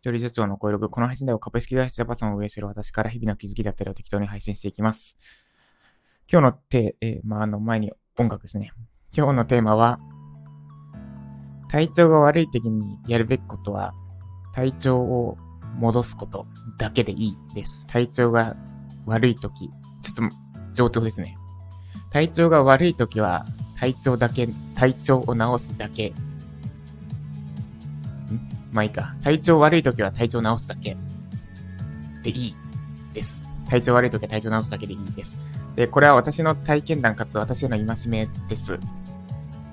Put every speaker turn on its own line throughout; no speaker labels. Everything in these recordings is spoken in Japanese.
一人社長の声録、この配信では株式会社ジャパソンを運営している私から日々の気づきだったりを適当に配信していきます。今日のテー、えー、まあ、あの前に音楽ですね。今日のテーマは、体調が悪い時にやるべきことは、体調を戻すことだけでいいです。体調が悪い時、ちょっと上調ですね。体調が悪い時は、体調だけ、体調を治すだけまあいいか。体調悪い時は体調直すだけでいいです。体調悪い時は体調直すだけでいいです。で、これは私の体験談かつ私への戒めです。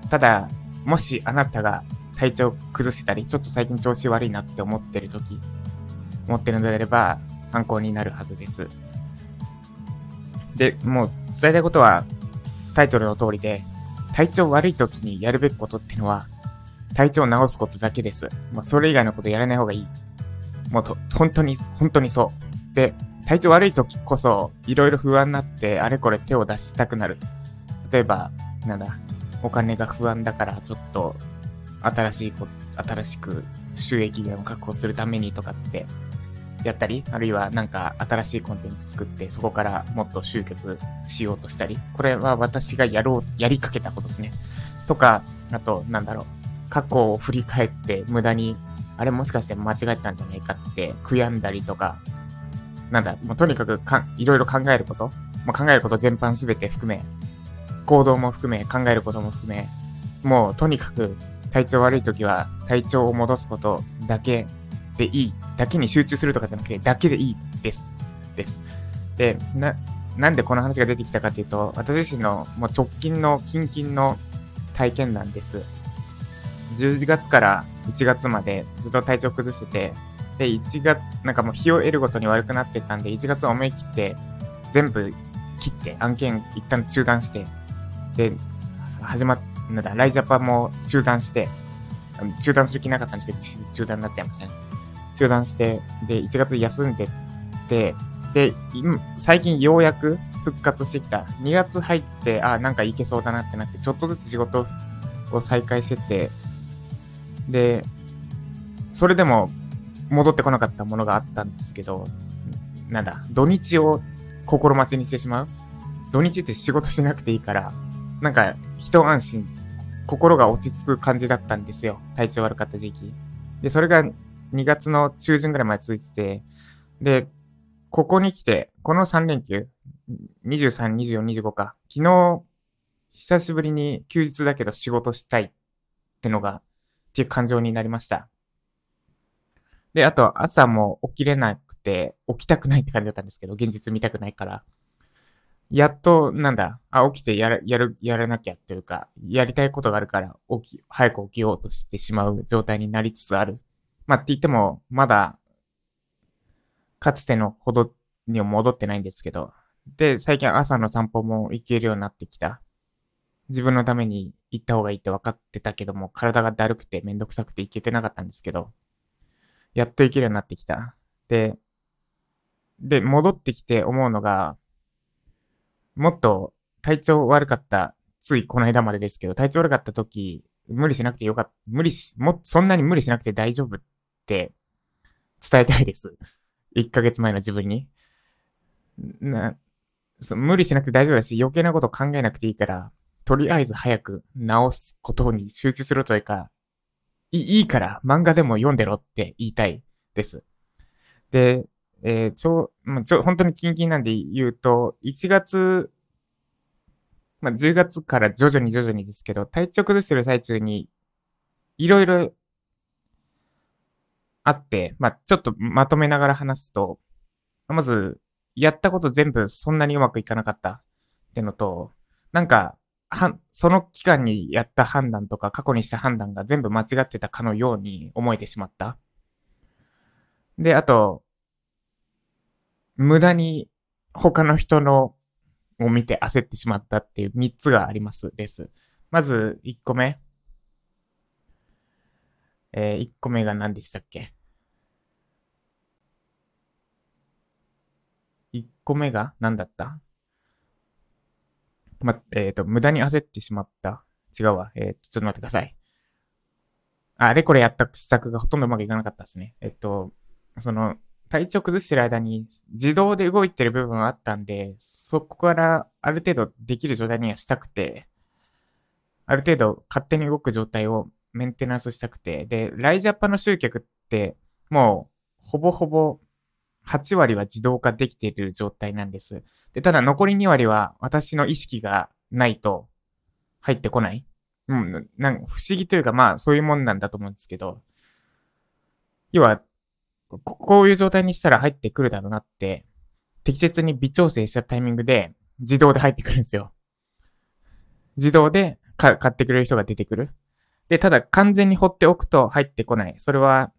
ただ、もしあなたが体調崩したり、ちょっと最近調子悪いなって思ってる時、思ってるのであれば参考になるはずです。で、もう伝えたいことはタイトルの通りで、体調悪い時にやるべきことってのは、体調を治すことだけです。まあ、それ以外のことやらない方がいい。もうと、本当に、本当にそう。で、体調悪い時こそ、いろいろ不安になって、あれこれ手を出したくなる。例えば、なんだ、お金が不安だから、ちょっと、新しいこ、新しく収益源を確保するためにとかって、やったり、あるいはなんか新しいコンテンツ作って、そこからもっと集客しようとしたり、これは私がやろう、やりかけたことですね。とか、あと、なんだろう、過去を振り返って無駄に、あれもしかして間違えてたんじゃないかって悔やんだりとか、なんだ、もうとにかくかいろいろ考えること、まあ、考えること全般すべて含め、行動も含め、考えることも含め、もうとにかく体調悪い時は体調を戻すことだけでいい。だけに集中するとかじゃなくて、だけでいいです。です。で、な、なんでこの話が出てきたかというと、私自身のもう直近の、近々の体験なんです。10月から1月までずっと体調崩してて、で、1月、なんかもう日を得るごとに悪くなってったんで、1月思い切って全部切って案件一旦中断して、で、始まっ、なんだ、ライジャパも中断して、中断する気なかったんですけど、実質中断になっちゃいましたね。中断して、で、1月休んでって、で、最近ようやく復活してきた。2月入って、あ、なんかいけそうだなってなって、ちょっとずつ仕事を再開してて、で、それでも戻ってこなかったものがあったんですけど、なんだ、土日を心待ちにしてしまう？土日って仕事しなくていいから、なんか一安心、心が落ち着く感じだったんですよ。体調悪かった時期。で、それが2月の中旬ぐらいまで続いてて、で、ここに来て、この3連休、23、24、25か、昨日、久しぶりに休日だけど仕事したいってのがっていう感情になりました。で、あと朝も起きれなくて、起きたくないって感じだったんですけど、現実見たくないから。やっと、なんだ、あ、起きてやる、やる、やらなきゃというか、やりたいことがあるから、起き、早く起きようとしてしまう状態になりつつある。まあ、って言っても、まだ、かつてのほどには戻ってないんですけど、で、最近朝の散歩も行けるようになってきた。自分のために行った方がいいって分かってたけども、体がだるくてめんどくさくて行けてなかったんですけど、やっと行けるようになってきた。で、で、戻ってきて思うのが、もっと体調悪かった、ついこの間までですけど、体調悪かった時、無理しなくてよかった、無理し、も、そんなに無理しなくて大丈夫って伝えたいです。1ヶ月前の自分に。な、無理しなくて大丈夫だし、余計なこと考えなくていいから、とりあえず早く直すことに集中するというか、いいいから漫画でも読んでろって言いたいです。で、えー、ちょ、まあ、ちょ、本当にキンキンなんで言うと、1月、まあ、10月から徐々に徐々にですけど、体調崩してる最中に、いろいろあって、まあ、ちょっとまとめながら話すと、まず、やったこと全部そんなにうまくいかなかったってのと、なんか、は、その期間にやった判断とか過去にした判断が全部間違ってたかのように思えてしまった。で、あと、無駄に他の人のを見て焦ってしまったっていう3つがありますです。まず1個目。えー、1個目が何でしたっけ ?1 個目が何だった？ま、えっ、ー、と、無駄に焦ってしまった。違うわ。えっ、ー、と、ちょっと待ってください。あれこれやった施策がほとんどうまくいかなかったですね。えっと、その、体調崩してる間に自動で動いてる部分はあったんで、そこからある程度できる状態にはしたくて、ある程度勝手に動く状態をメンテナンスしたくて、で、ライジャパの集客ってもうほぼほぼ8割は自動化できている状態なんです。で、ただ残り2割は私の意識がないと入ってこない。うん、なんか不思議というかまあそういうもんなんだと思うんですけど、要は、こういう状態にしたら入ってくるだろうなって、適切に微調整したタイミングで自動で入ってくるんですよ。自動で買ってくれる人が出てくる。で、ただ完全に放っておくと入ってこない。それは、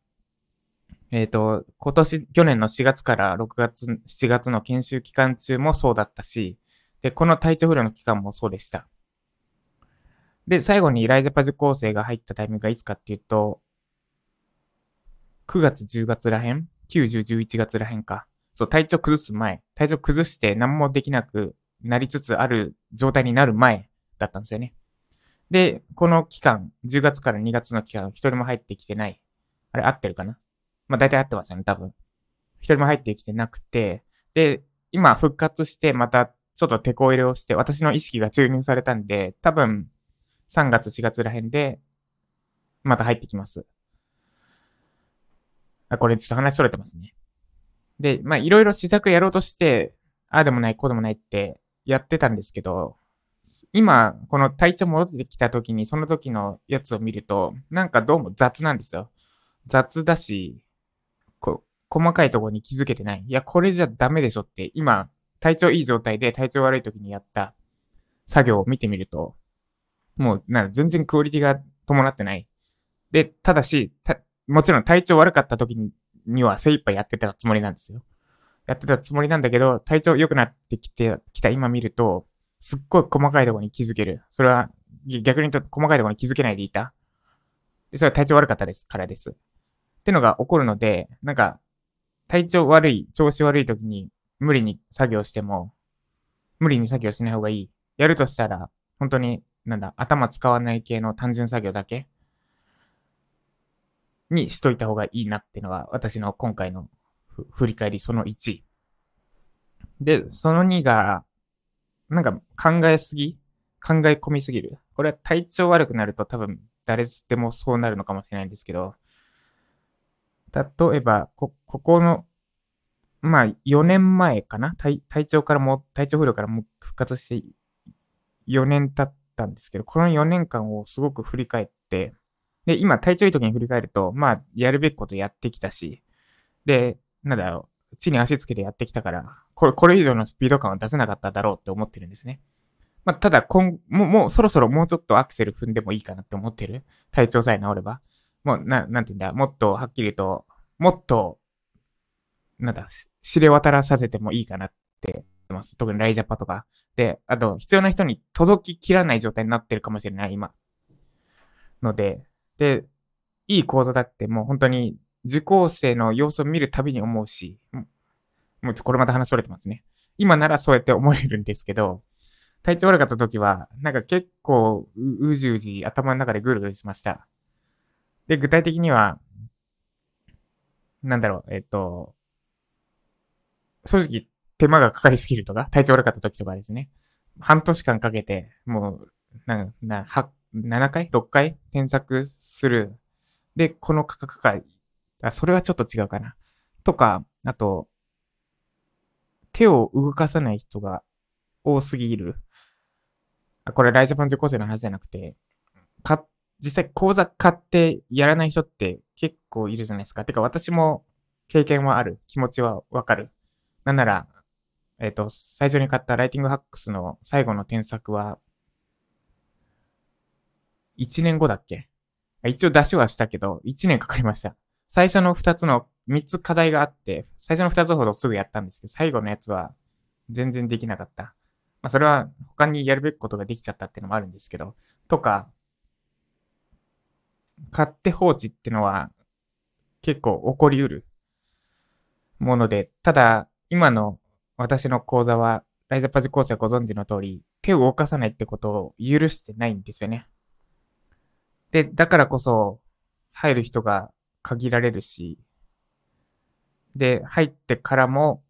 えっ、ー、と、今年、去年の4月から6月、7月の研修期間中もそうだったし、で、この体調不良の期間もそうでした。で、最後にライジャパ受講生が入ったタイミングがいつかっていうと、9月、10月らへん ?9、10、11月らへんか。そう、体調崩す前。体調崩して何もできなくなりつつある状態になる前だったんですよね。で、この期間、10月から2月の期間、一人も入ってきてない。あれ合ってるかな？まあ大体合ってますよね、多分。一人も入ってきてなくて、で、今復活してまたちょっと手こ入れをして、私の意識が注入されたんで、多分3月4月ら辺で、また入ってきます。あ、これちょっと話それてますね。で、まあいろいろ施策やろうとして、ああでもない、こうでもないってやってたんですけど、今、この体調戻ってきた時に、その時のやつを見ると、なんかどうも雑なんですよ。雑だし、細かいところに気づけてない。いや、これじゃダメでしょって、今、体調いい状態で体調悪い時にやった作業を見てみると、もう、な全然クオリティが伴ってない。で、ただし、もちろん体調悪かった時にには精一杯やってたつもりなんですよ。やってたつもりなんだけど、体調良くなってきて、きた今見ると、すっごい細かいところに気づける。それは逆に言うと細かいところに気づけないでいた。で、それは体調悪かったですからです。ってのが起こるので、なんか、体調悪い、調子悪い時に無理に作業しても、無理に作業しない方がいい。やるとしたら、本当に、なんだ、頭使わない系の単純作業だけにしといた方がいいなっていうのが私の今回の振り返りその1。で、その2が、なんか考えすぎ考え込みすぎる。これは体調悪くなると多分誰でもそうなるのかもしれないんですけど、例えば、こ、ここの、まあ、4年前かな？体調からも、体調不良からも復活して4年経ったんですけど、この4年間をすごく振り返って、で、今体調いい時に振り返ると、まあ、やるべきことやってきたし、で、なんだろう、地に足つけてやってきたから、これ、これ以上のスピード感は出せなかっただろうって思ってるんですね。まあ、ただ、今、もう、もうそろそろもうちょっとアクセル踏んでもいいかなって思ってる。体調さえ治れば。もう、な、なんて言うんだ、もっとはっきりと、もっと、なんだ、知れ渡らさせてもいいかなってます。特にライジャパとか。で、あと、必要な人に届ききらない状態になってるかもしれない、今。ので、で、いい講座だってもう本当に受講生の様子を見るたびに思うし、もうこれまた話それてますね。今ならそうやって思えるんですけど、体調悪かった時は、なんか結構う、うじうじ頭の中でぐるぐるしました。で、具体的には、なんだろう、えっと、正直手間がかかりすぎるとか、体調悪かった時とかですね。半年間かけて、もう、な、な、は、7回 ?6 回？添削する。で、この価格か、あ、それはちょっと違うかな。とか、あと、手を動かさない人が多すぎる。あ、これライジャパン受講生の話じゃなくて、か、実際講座買ってやらない人って結構いるじゃないですか。てか私も経験はある。気持ちはわかる。なんなら、えっ、ー、と、最初に買ったライティングハックスの最後の添削は、1年後だっけ？一応出しはしたけど、1年かかりました。最初の2つの、3つ課題があって、最初の2つほどすぐやったんですけど、最後のやつは全然できなかった。まあ、それは他にやるべきことができちゃったっていうのもあるんですけど、とか、買って放置ってのは結構起こりうるもので、ただ、今の私の講座は、ライザパジ講師はご存知の通り、手を動かさないってことを許してないんですよね。で、だからこそ、入る人が限られるし、で、入ってからも、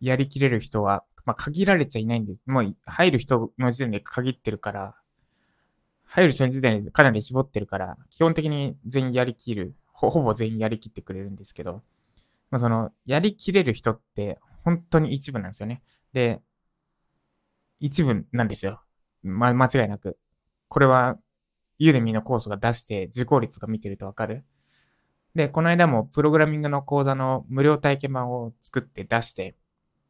やりきれる人は、まあ、限られちゃいないんです。もう、入る人の時点で限ってるから、入る人の時点でかなり絞ってるから、基本的に全員やりきる、ほほぼ全員やりきってくれるんですけど、まあ、その、やりきれる人って、本当に一部なんですよね。で、一部なんですよ。ま、間違いなく。これは、ユーデミーのコースが出して受講率が見てるとわかる。で、この間もプログラミングの講座の無料体験版を作って出して、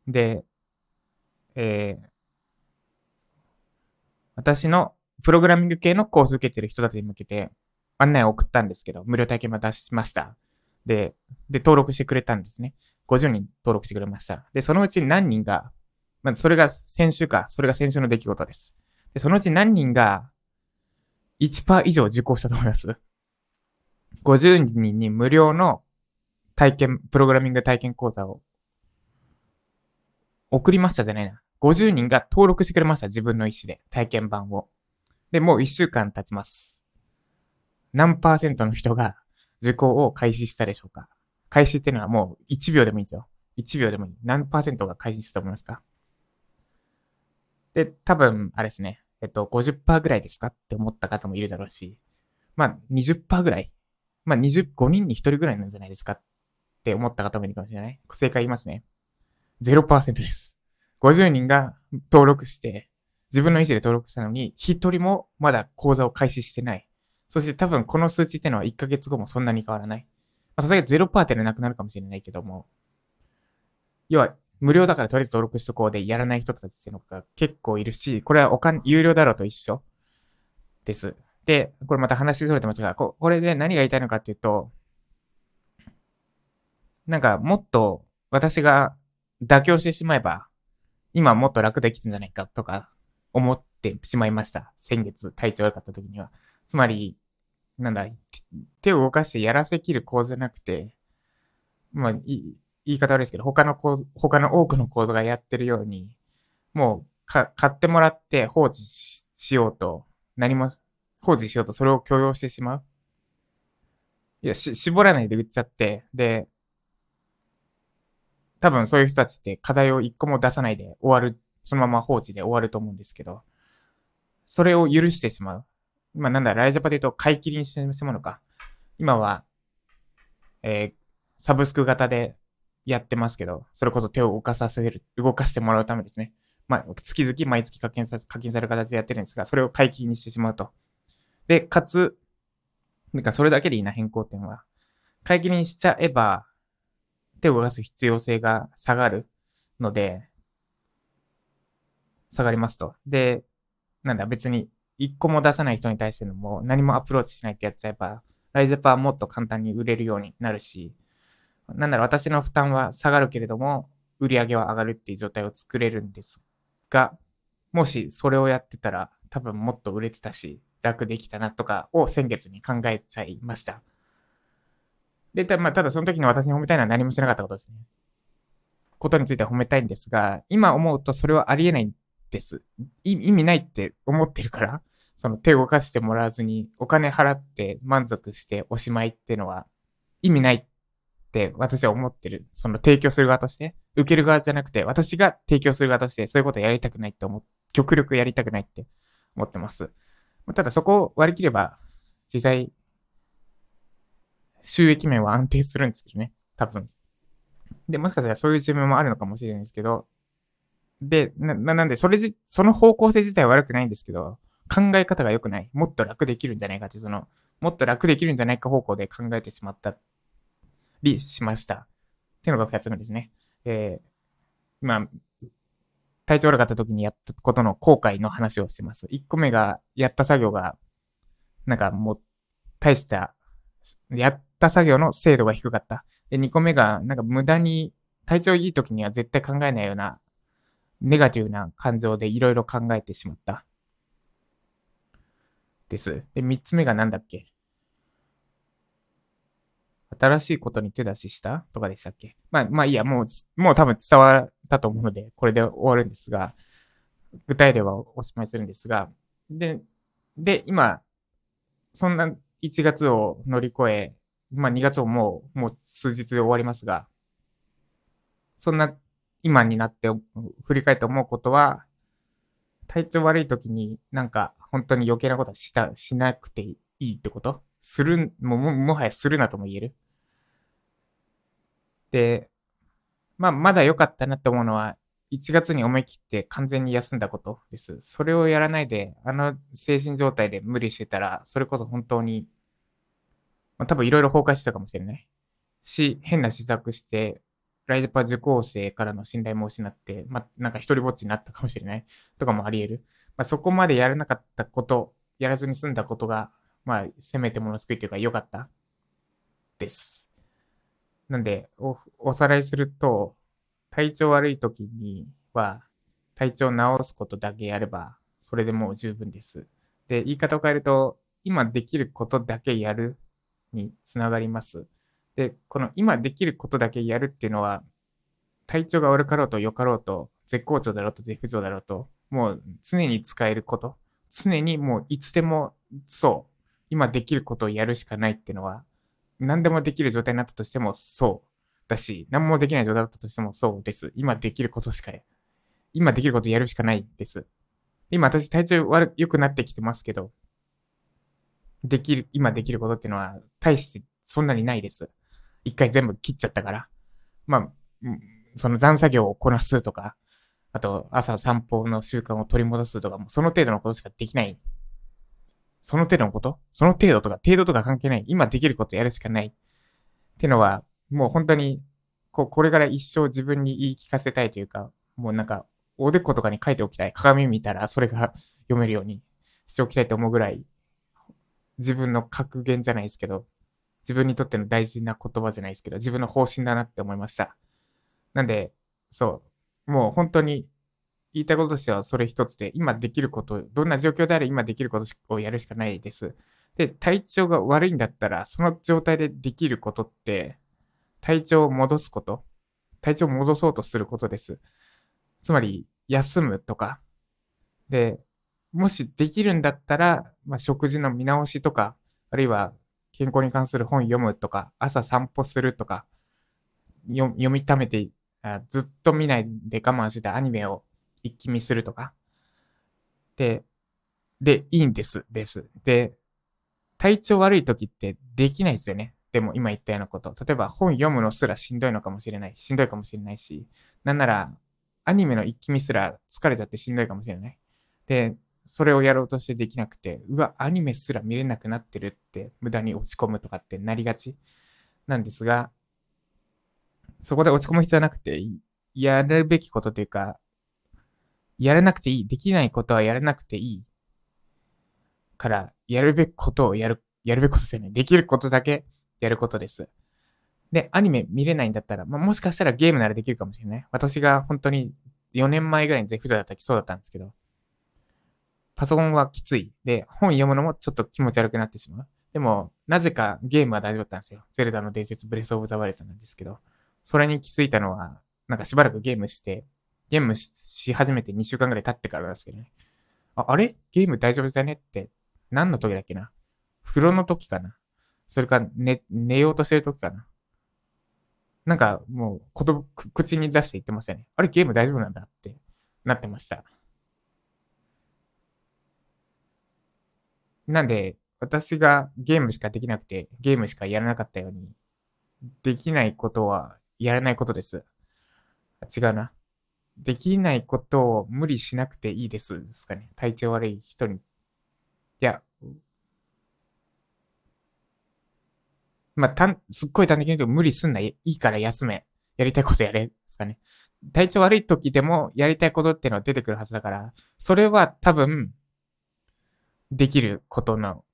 で、えー、私のプログラミング系のコース受けてる人たちに向けて案内を送ったんですけど、無料体験版出しました。で、で、登録してくれたんですね。50人登録してくれました。で、そのうち何人が、まあ、それが先週か、それが先週の出来事です。で、そのうち何人が1%以上受講したと思います ?50 人に無料の体験、プログラミング体験講座を送りましたじゃないな。50人が登録してくれました。自分の意思で。体験版を。で、もう1週間経ちます。何パーセントの人が受講を開始したでしょうか開始っていうのはもう1秒でもいいですよ。1秒でもいい。何パーセントが開始したと思いますかで、多分、あれですね。えっと、50%ぐらいですかって思った方もいるだろうし、まあ、20%ぐらい。まあ、25人に1人ぐらいなんじゃないですかって思った方もいるかもしれない。正解言いますね。0%です。50人が登録して、自分の意思で登録したのに、1人もまだ講座を開始してない。そして多分この数値ってのは1ヶ月後もそんなに変わらない。さすがに0%ってなくなるかもしれないけども、要は、無料だからとりあえず登録しとこうでやらない人たちっていうのが結構いるし、これはお金、有料だろうと一緒です。で、これまた話それてますが、ここれで何が言いたいのかっていうと、なんかもっと私が妥協してしまえば、今もっと楽できるんじゃないかとか思ってしまいました。先月体調悪かった時には。つまり、なんだ、手を動かしてやらせきる構図じゃなくて、まあ、言い方悪いですけど、他の構図、他の多くの構図がやってるように、もう、か、買ってもらって放置しようと、何も放置しようとそれを許容してしまう。いや、し、絞らないで売っちゃって、で、多分そういう人たちって課題を一個も出さないで終わる、そのまま放置で終わると思うんですけど、それを許してしまう。まあなんだ、ライジャパで言うと買い切りにしてしまうのか。今は、えー、サブスク型でやってますけど、それこそ手を動かさせる、動かしてもらうためですね。まあ、月々毎月課金さ課金される形でやってるんですが、それを買い切りにしてしまうと。で、かつ、なんかそれだけでいいな、変更点は。買い切りにしちゃえば、手を動かす必要性が下がるので、下がりますと。で、なんだ、別に一個も出さない人に対してのも何もアプローチしないってやっちゃえば、ライゼパーもっと簡単に売れるようになるし、なんだろう、私の負担は下がるけれども、売り上げは上がるっていう状態を作れるんですが、もしそれをやってたら、多分もっと売れてたし、楽できたなとかを先月に考えちゃいました。で、た,、まあ、ただその時に私に褒めたいのは何もしなかったことですね。ことについては褒めたいんですが、今思うとそれはありえないです。意味ないって思ってるから、その手動かしてもらわずにお金払って満足しておしまいってのは意味ないって私は思ってる。その提供する側として、受ける側じゃなくて私が提供する側としてそういうことやりたくないって思う、極力やりたくないって思ってます。ただそこを割り切れば実際収益面は安定するんですけどね。多分。で、もしかしたらそういう自分もあるのかもしれないですけど、で、な、なんで、それじ、その方向性自体は悪くないんですけど、考え方が良くない。もっと楽できるんじゃないかって、その、もっと楽できるんじゃないか方向で考えてしまったりしました。っていうのが二つ目ですね。えー、まあ、体調悪かった時にやったことの後悔の話をしてます。一個目が、やった作業が、なんかもう、大した、やった作業の精度が低かった。で、2個目が、なんか無駄に、体調いい時には絶対考えないような、ネガティブな感情でいろいろ考えてしまった。です。で、3つ目がなんだっけ？新しいことに手出しした？とかでしたっけ？まあ、まあいいや、もう、もう多分伝わったと思うので、これで終わるんですが、具体例はおしまいするんですが、で、で、今、そんな1月を乗り越え、まあ2月をもう、もう数日で終わりますが、そんな今になって振り返って思うことは、体調悪い時になんか本当に余計なことはした、しなくていいってこと？する、も、も、もはやするなとも言える？で、まあ、まだ良かったなって思うのは、1月に思い切って完全に休んだことです。それをやらないで、あの精神状態で無理してたら、それこそ本当に、まあ、多分いろいろ崩壊してたかもしれない。し、変な施策して、ライズパ受講生からの信頼も失って、まあ、なんか一人ぼっちになったかもしれないとかもあり得る。まあ、そこまでやらなかったこと、やらずに済んだことが、まあ、せめてもの救いというか良かったです。なんでお、おさらいすると、体調悪い時には、体調を治すことだけやれば、それでもう十分です。で、言い方を変えると、今できることだけやるにつながります。で、この今できることだけやるっていうのは、体調が悪かろうと良かろうと、絶好調だろうと絶不調だろうと、もう常に使えること、常にもういつでもそう、今できることをやるしかないっていうのは、何でもできる状態になったとしてもそうだし、何もできない状態だったとしてもそうです。今できることしか、今できることやるしかないです。今私体調悪、良くなってきてますけど、できる、今できることっていうのは、大してそんなにないです。一回全部切っちゃったから。まあ、その残作業をこなすとか、あと朝散歩の習慣を取り戻すとか、もその程度のことしかできないその程度のこと？その程度とか、程度とか関係ない。今できることやるしかない。ってのは、もう本当に、こう、これから一生自分に言い聞かせたいというか、もうなんか、おでことかに書いておきたい。鏡見たらそれが読めるようにしておきたいと思うぐらい、自分の格言じゃないですけど、自分にとっての大事な言葉じゃないですけど、自分の方針だなって思いました。なんで、そう、もう本当に言いたいこととしてはそれ一つで、今できること、どんな状況であれ今できることをやるしかないです。で、体調が悪いんだったら、その状態でできることって、体調を戻すこと、体調を戻そうとすることです。つまり、休むとか。で、もしできるんだったら、まあ、食事の見直しとか、あるいは健康に関する本読むとか、朝散歩するとか、読みためてずっと見ないで我慢してたアニメを一気見するとか。で、で、いいんです、です。で、体調悪い時ってできないですよね。でも今言ったようなこと。例えば本読むのすらしんどいのかもしれない。しんどいかもしれないし、なんならアニメの一気見すら疲れちゃってしんどいかもしれない。で、それをやろうとしてできなくて、うわ、アニメすら見れなくなってるって無駄に落ち込むとかってなりがちなんですが、そこで落ち込む必要はなくて、やるべきことというか、やらなくていい。できないことはやらなくていい。から、やるべきことをやる、やるべきことですよね。できることだけやることです。で、アニメ見れないんだったら、まあ、もしかしたらゲームならできるかもしれない。私が本当に4年前ぐらいにゼフジだった時そうだったんですけど、パソコンはきつい。で、本読むのもちょっと気持ち悪くなってしまう。でも、なぜかゲームは大丈夫だったんですよ。ゼルダの伝説ブレスオブザワイルドなんですけど、それに気づいたのは、なんかしばらくゲームして、ゲームし始めて2週間ぐらい経ってからですけどね。あ、あれ？ゲーム大丈夫じゃね？って、何の時だっけな？風呂の時かな？それか寝、寝ようとしてる時かな？なんかもう、こと、口に出して言ってましたね。あれゲーム大丈夫なんだ？ってなってました。なんで、私がゲームしかできなくて、ゲームしかやらなかったように、できないことはやらないことです。違うな。できないことを無理しなくていいですですかね。体調悪い人に。いや、まあ、たん、すっごい端的に言うと無理すんな。いいから休め。やりたいことやれ。ですかね。体調悪い時でもやりたいことってのは出てくるはずだから、それは多分、できることの、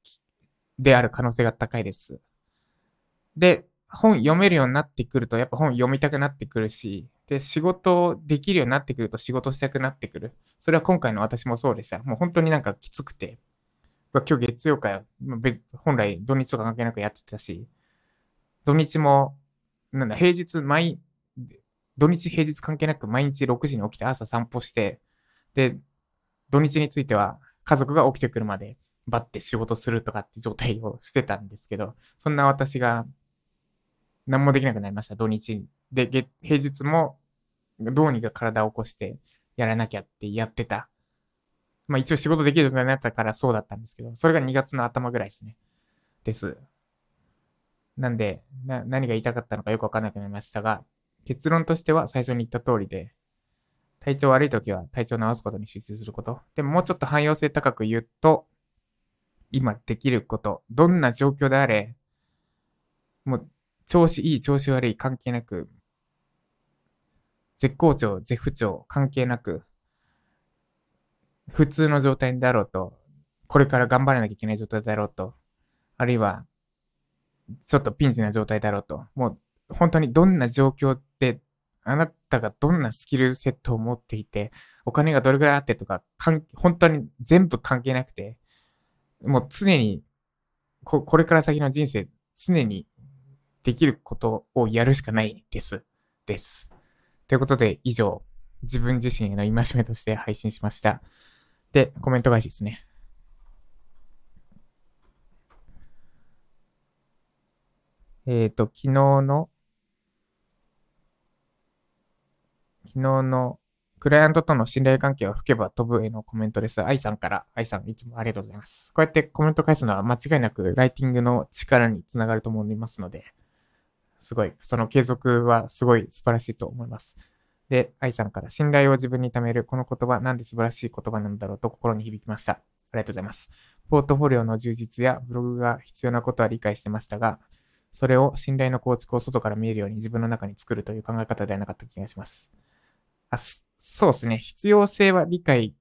である可能性が高いです。で、本読めるようになってくると、やっぱ本読みたくなってくるし、で、仕事できるようになってくると仕事したくなってくる。それは今回の私もそうでした。もう本当になんかきつくて。今日月曜かよ。別、本来土日とか関係なくやってたし、土日も、なんだ、平日、毎、土日平日関係なく毎日6時に起きて朝散歩して、で、土日については家族が起きてくるまで張って仕事するとかって状態をしてたんですけど、そんな私が何もできなくなりました、土日。で、平日もどうにか体を起こしてやらなきゃってやってた。まあ一応仕事できる状態になったからそうだったんですけど、それが2月の頭ぐらいですね。です。なんで、な、何が言いたかったのかよくわかんなくなりましたが、結論としては最初に言った通りで、体調悪い時は体調を治すことに集中すること。でももうちょっと汎用性高く言うと、今できること、どんな状況であれ、もう調子いい、調子悪い関係なく、絶好調、絶不調関係なく、普通の状態だろうと、これから頑張らなきゃいけない状態だろうと、あるいは、ちょっとピンチな状態だろうと、もう本当にどんな状況で、あなたがどんなスキルセットを持っていて、お金がどれぐらいあってとか、本当に全部関係なくて、もう常にこ、これから先の人生、常にできることをやるしかないです。です。ということで、以上、自分自身への戒めとして配信しました。で、コメント返しですね。えっ、ー、と、昨日の、昨日のクライアントとの信頼関係を吹けば飛ぶへのコメントです。愛さんから、愛さんいつもありがとうございます。こうやってコメント返すのは間違いなくライティングの力につながると思いますので、すごい、その継続はすごい素晴らしいと思います。で、愛さんから信頼を自分に貯めるこの言葉、なんで素晴らしい言葉なんだろうと心に響きました。ありがとうございます。ポートフォリオの充実やブログが必要なことは理解してましたが、それを信頼の構築を外から見えるように自分の中に作るという考え方ではなかった気がします。あ、そうですね。必要性は理解、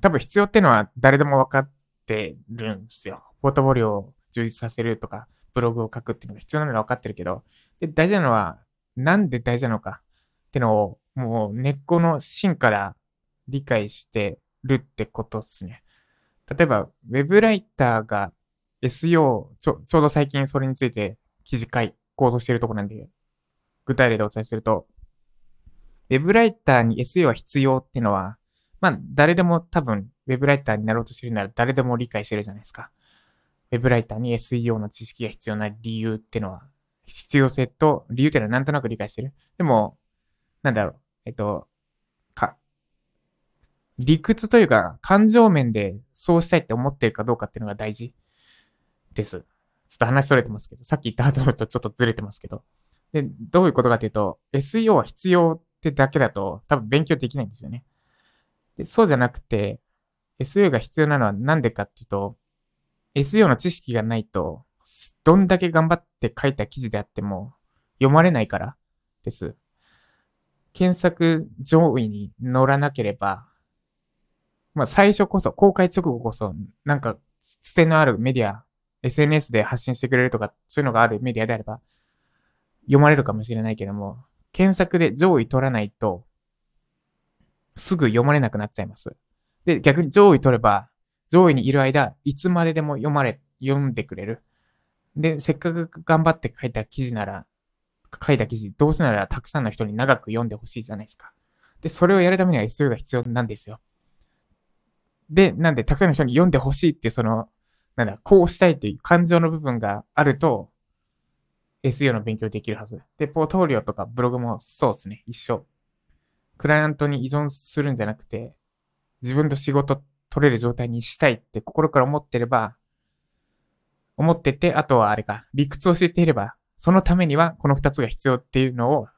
多分必要ってのは誰でも分かってるんですよ。ポートフォリオを充実させるとか、ブログを書くっていうのが必要なのは分かってるけど、で、大事なのは、なんで大事なのかってのを、もう根っこの芯から理解してるってことっすね。例えば、ウェブライターが SEO、ちょ、ちょうど最近それについて記事書こうとしてるとこなんで、具体例でお伝えすると、ウェブライターに SEO は必要っていうのは、まあ、誰でも多分、ウェブライターになろうとしてるなら誰でも理解してるじゃないですか。ウェブライターに SEO の知識が必要な理由ってのは、必要性と理由っていうのはなんとなく理解してる。でも、なんだろう、えっと、か、理屈というか、感情面でそうしたいって思ってるかどうかっていうのが大事です。ちょっと話それてますけど、さっき言った後とちょっとずれてますけど。で、どういうことかっていうと、SEO は必要ってだけだと多分勉強できないんですよね。でそうじゃなくて、SEO が必要なのはなんでかっていうと、SEO の知識がないと、どんだけ頑張って書いた記事であっても読まれないからです。検索上位に乗らなければ、まあ最初こそ、公開直後こそ、なんか、つてのあるメディア、SNS で発信してくれるとか、そういうのがあるメディアであれば、読まれるかもしれないけども、検索で上位取らないと、すぐ読まれなくなっちゃいます。で、逆に上位取れば、上位にいる間、いつまででも読まれ、読んでくれる。で、せっかく頑張って書いた記事なら、書いた記事、どうせならたくさんの人に長く読んでほしいじゃないですか。で、それをやるためには SEO が必要なんですよ。で、なんで、たくさんの人に読んでほしいっていう、その、なんだ、こうしたいという感情の部分があると、SEO の勉強できるはず。で、ポートフォリオとかブログもそうですね。一緒。クライアントに依存するんじゃなくて、自分と仕事取れる状態にしたいって心から思ってれば、思ってて、あとはあれか、理屈を教えていれば、そのためにはこの二つが必要っていうのを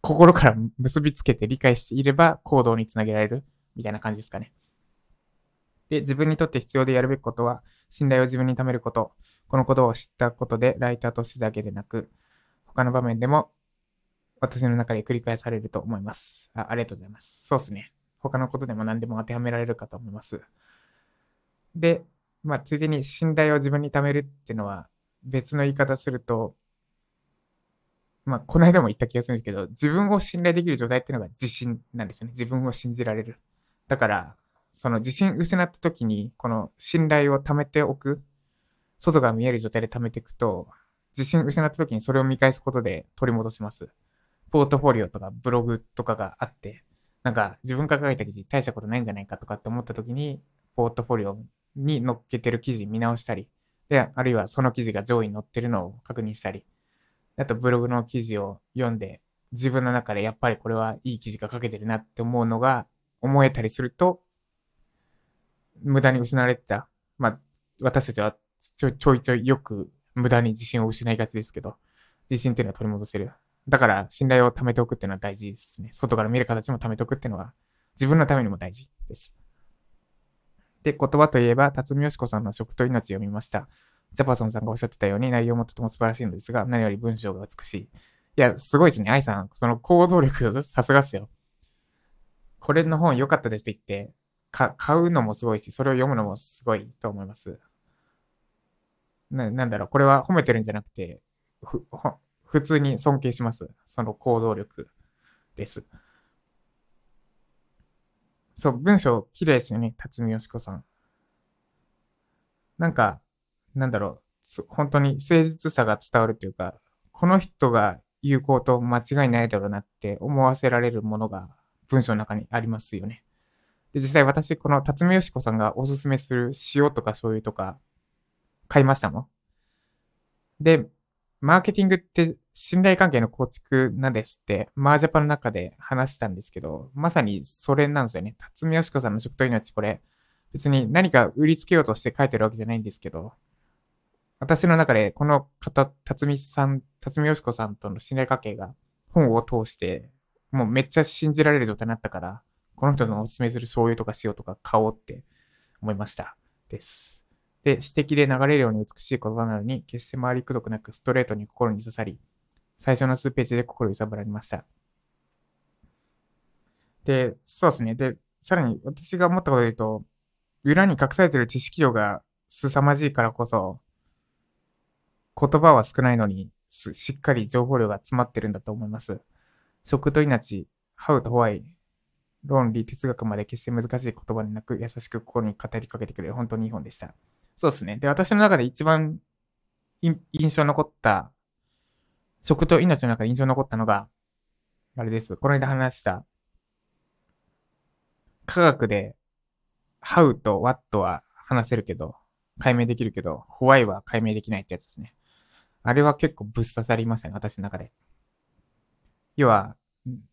心から結びつけて理解していれば行動につなげられるみたいな感じですかね。で、自分にとって必要でやるべきことは、信頼を自分に貯めること。このことを知ったことで、ライターとしてだけでなく、他の場面でも私の中で繰り返されると思います。あありがとうございます。そうですね。他のことでも何でも当てはめられるかと思います。で、まあ、ついでに信頼を自分に貯めるっていうのは、別の言い方すると、まあ、この間も言った気がするんですけど、自分を信頼できる状態っていうのが自信なんですよね。自分を信じられる。だから、その自信失った時に、この信頼を貯めておく、外が見える状態で貯めていくと、自信失った時にそれを見返すことで取り戻せます。ポートフォリオとかブログとかがあって、なんか自分が書いた記事大したことないんじゃないかとかって思った時に、ポートフォリオに載っけてる記事見直したり、で、あるいはその記事が上位に載ってるのを確認したり、あとブログの記事を読んで、自分の中でやっぱりこれはいい記事が書けてるなって思うのが思えたりすると、無駄に失われてた。まあ、私たちはちょちょいちょいよく無駄に自信を失いがちですけど、自信っていうのは取り戻せる。だから信頼を貯めておくっていうのは大事ですね。外から見る形も貯めておくっていうのは自分のためにも大事です。で、言葉といえば、辰巳よしこさんの食と命を読みました。ジャパソンさんがおっしゃってたように内容もとても素晴らしいのですが、何より文章が美しい。いや、すごいですね。愛さん、その行動力、さすがっすよ。これの本良かったですって言って、買うのもすごいし、それを読むのもすごいと思います。な、なんだろう、これは褒めてるんじゃなくて、ふ、普通に尊敬します。その行動力です。そう、文章綺麗ですよね、辰巳よしこさん。なんか、なんだろう、本当に誠実さが伝わるというか、この人が言うこと間違いないだろうなって思わせられるものが文章の中にありますよね。で、実際私、この辰巳よしこさんがおすすめする塩とか醤油とか買いましたもん。で、マーケティングって信頼関係の構築なんですって、マージャパの中で話したんですけど、まさにそれなんですよね。辰巳よしこさんの食と命、これ、別に何か売りつけようとして書いてるわけじゃないんですけど、私の中でこの方、辰巳さん、辰巳よしこさんとの信頼関係が本を通して、もうめっちゃ信じられる状態になったから、この人のおすすめする醤油とか塩とか買おうって思いました。です。で、詩的で流れるように美しい言葉なのに、決して回りくどくなくストレートに心に刺さり、最初の数ページで心揺さぶられました。で、そうですね。で、さらに私が思ったことで言うと、裏に隠されている知識量が凄まじいからこそ、言葉は少ないのに、しっかり情報量が詰まってるんだと思います。食と命、How to Why、論理、哲学まで決して難しい言葉になく、優しく心に語りかけてくれる本当にいい本でした。そうですね。で、私の中で一番印象残った、食と命の中で印象残ったのが、あれです。この間話した、科学で、how と what は話せるけど、解明できるけど、why は解明できないってやつですね。あれは結構ぶっ刺さりましたね、私の中で。要は、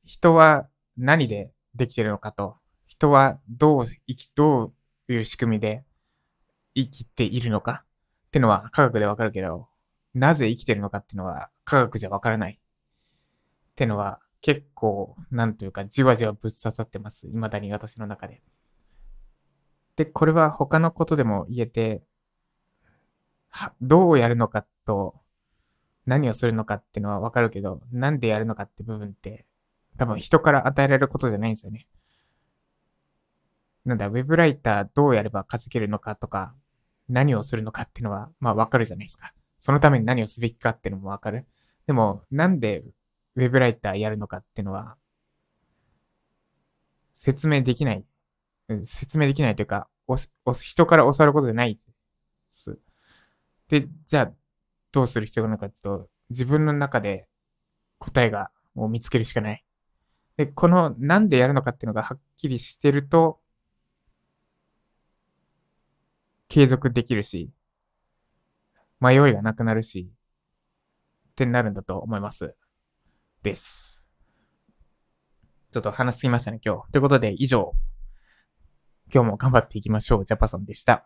人は何でできてるのかと、人はどう生き、どういう仕組みで生きているのか？ってのは科学でわかるけど、なぜ生きてるのかっていうのは科学じゃわからない。ってのは結構、なんというか、じわじわぶっ刺さってます。未だに私の中で。で、これは他のことでも言えて、どうやるのかと、何をするのかっていうのはわかるけど、なんでやるのかって部分って、多分人から与えられることじゃないんですよね。なんだ、ウェブライターどうやれば稼げるのかとか、何をするのかっていうのは、まあわかるじゃないですか。そのために何をすべきかっていうのもわかる。でも、なんでウェブライターやるのかっていうのは、説明できない。説明できないというか、人から教わることじゃないです。で、じゃあ、どうする必要があるのかというと、自分の中で答えがもう見つけるしかない。で、このなんでやるのかっていうのがはっきりしてると、継続できるし、迷いがなくなるし、ってなるんだと思います。です。ちょっと話しすぎましたね、今日。ということで、以上。今日も頑張っていきましょう。ジャパソンでした。